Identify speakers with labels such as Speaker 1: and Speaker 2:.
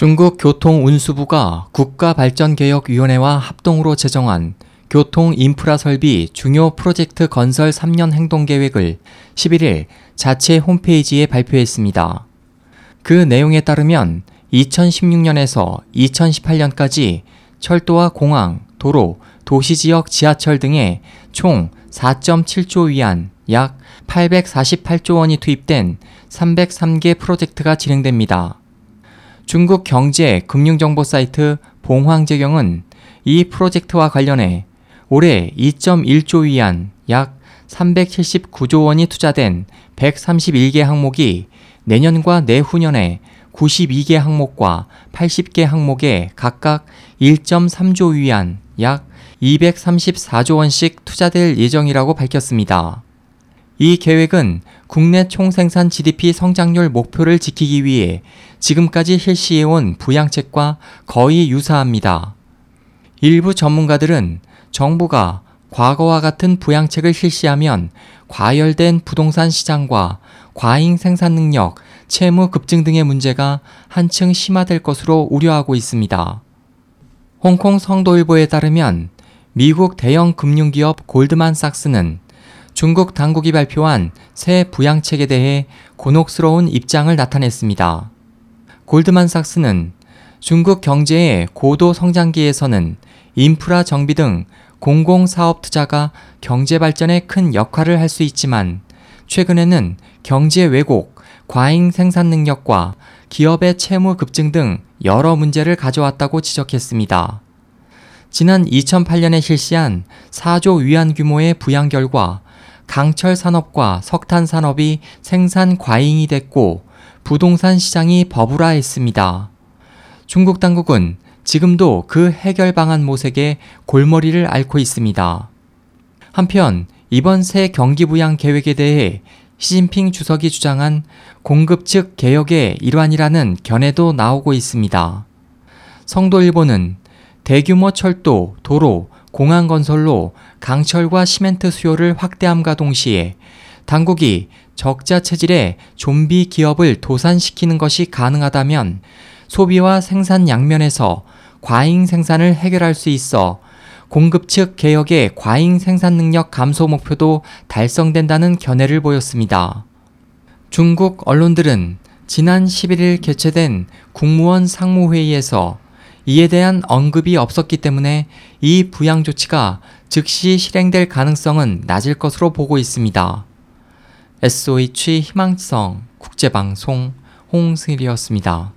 Speaker 1: 중국 교통운수부가 국가발전개혁위원회와 합동으로 제정한 교통 인프라 설비 중요 프로젝트 건설 3년 행동 계획을 11일 자체 홈페이지에 발표했습니다. 그 내용에 따르면 2016년에서 2018년까지 철도와 공항, 도로, 도시 지역 지하철 등에 총 4.7조 위안 약 848조 원이 투입된 303개 프로젝트가 진행됩니다. 중국 경제 금융정보 사이트 봉황재경은 이 프로젝트와 관련해 올해 2.1조 위안 약 379조 원이 투자된 131개 항목이 내년과 내후년에 92개 항목과 80개 항목에 각각 1.3조 위안 약 234조 원씩 투자될 예정이라고 밝혔습니다. 이 계획은 국내 총생산 GDP 성장률 목표를 지키기 위해 지금까지 실시해온 부양책과 거의 유사합니다. 일부 전문가들은 정부가 과거와 같은 부양책을 실시하면 과열된 부동산 시장과 과잉 생산 능력, 채무 급증 등의 문제가 한층 심화될 것으로 우려하고 있습니다. 홍콩 성도일보에 따르면 미국 대형 금융기업 골드만삭스는 중국 당국이 발표한 새 부양책에 대해 곤혹스러운 입장을 나타냈습니다. 골드만삭스는 중국 경제의 고도 성장기에서는 인프라 정비 등 공공사업 투자가 경제 발전에 큰 역할을 할 수 있지만 최근에는 경제 왜곡, 과잉 생산 능력과 기업의 채무 급증 등 여러 문제를 가져왔다고 지적했습니다. 지난 2008년에 실시한 4조 위안 규모의 부양 결과 강철 산업과 석탄 산업이 생산 과잉이 됐고 부동산 시장이 버블화했습니다. 중국 당국은 지금도 그 해결 방안 모색에 골머리를 앓고 있습니다. 한편 이번 새 경기 부양 계획에 대해 시진핑 주석이 주장한 공급 측 개혁의 일환이라는 견해도 나오고 있습니다. 성도일보는 대규모 철도, 도로, 공항 건설로 강철과 시멘트 수요를 확대함과 동시에 당국이 적자 체질의 좀비 기업을 도산시키는 것이 가능하다면 소비와 생산 양면에서 과잉 생산을 해결할 수 있어 공급 측 개혁의 과잉 생산 능력 감소 목표도 달성된다는 견해를 보였습니다. 중국 언론들은 지난 11일 개최된 국무원 상무회의에서 이에 대한 언급이 없었기 때문에 이 부양 조치가 즉시 실행될 가능성은 낮을 것으로 보고 있습니다. SOH 희망성 국제방송 홍승일이었습니다.